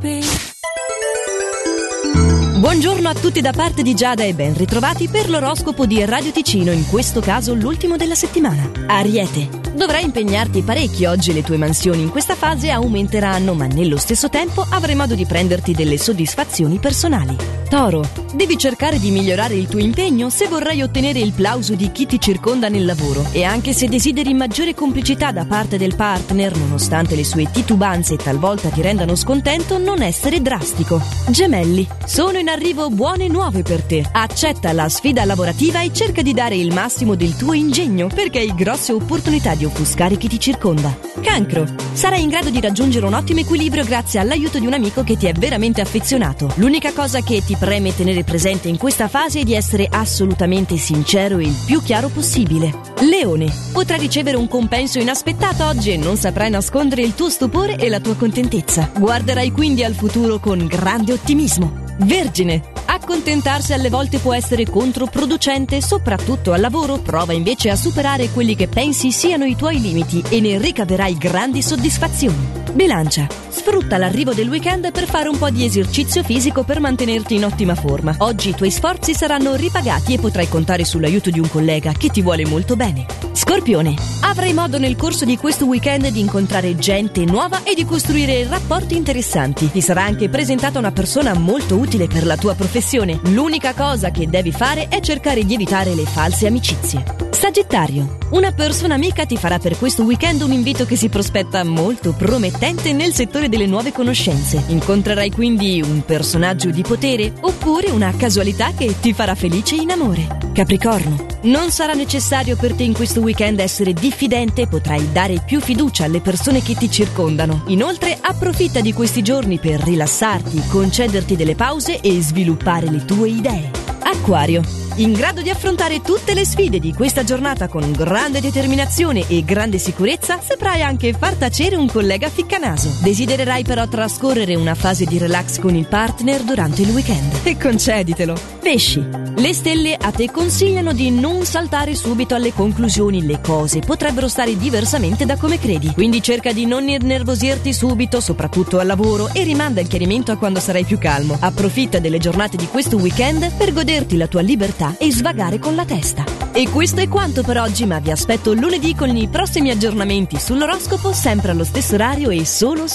be Buongiorno a tutti da parte di Giada e ben ritrovati per l'oroscopo di Radio Ticino, in questo caso l'ultimo della settimana. Ariete. Dovrai impegnarti parecchio oggi le tue mansioni in questa fase aumenteranno, ma nello stesso tempo avrai modo di prenderti delle soddisfazioni personali. Toro, devi cercare di migliorare il tuo impegno se vorrai ottenere il plauso di chi ti circonda nel lavoro e anche se desideri maggiore complicità da parte del partner, nonostante le sue titubanze talvolta ti rendano scontento, non essere drastico. Gemelli, sono in arrivo buone nuove per te. Accetta la sfida lavorativa e cerca di dare il massimo del tuo ingegno perché hai grosse opportunità di offuscare chi ti circonda. Cancro, sarai in grado di raggiungere un ottimo equilibrio grazie all'aiuto di un amico che ti è veramente affezionato. L'unica cosa che ti preme tenere presente in questa fase è di essere assolutamente sincero e il più chiaro possibile. Leone, potrai ricevere un compenso inaspettato oggi e non saprai nascondere il tuo stupore e la tua contentezza. Guarderai quindi al futuro con grande ottimismo. Vergine, accontentarsi alle volte può essere controproducente, soprattutto al lavoro, prova invece a superare quelli che pensi siano i tuoi limiti e ne ricaverai grandi soddisfazioni. Bilancia, sfrutta l'arrivo del weekend per fare un po' di esercizio fisico per mantenerti in ottima forma. Oggi i tuoi sforzi saranno ripagati e potrai contare sull'aiuto di un collega che ti vuole molto bene. Scorpione, avrai modo nel corso di questo weekend di incontrare gente nuova e di costruire rapporti interessanti. Ti sarà anche presentata una persona molto utile per la tua professione. L'unica cosa che devi fare è cercare di evitare le false amicizie. Sagittario, una persona amica ti farà per questo weekend un invito che si prospetta molto promettente nel settore delle nuove conoscenze. Incontrerai quindi un personaggio di potere oppure una casualità che ti farà felice in amore. Capricorno, non sarà necessario per te in questo weekend essere diffidente, potrai dare più fiducia alle persone che ti circondano. Inoltre, approfitta di questi giorni per rilassarti, concederti delle pause e sviluppare le tue idee. Acquario, in grado di affrontare tutte le sfide di questa giornata con grande determinazione e grande sicurezza, saprai anche far tacere un collega ficcanaso. Desidererai però trascorrere una fase di relax con il partner durante il weekend. E conceditelo. Pesci. Le stelle a te consigliano di non saltare subito alle conclusioni, le cose potrebbero stare diversamente da come credi. Quindi cerca di non innervosirti subito, soprattutto al lavoro, e rimanda il chiarimento a quando sarai più calmo. Approfitta delle giornate di questo weekend per goderti la tua libertà e svagare con la testa. E questo è quanto per oggi, ma vi aspetto lunedì con i prossimi aggiornamenti sull'oroscopo, sempre allo stesso orario e solo su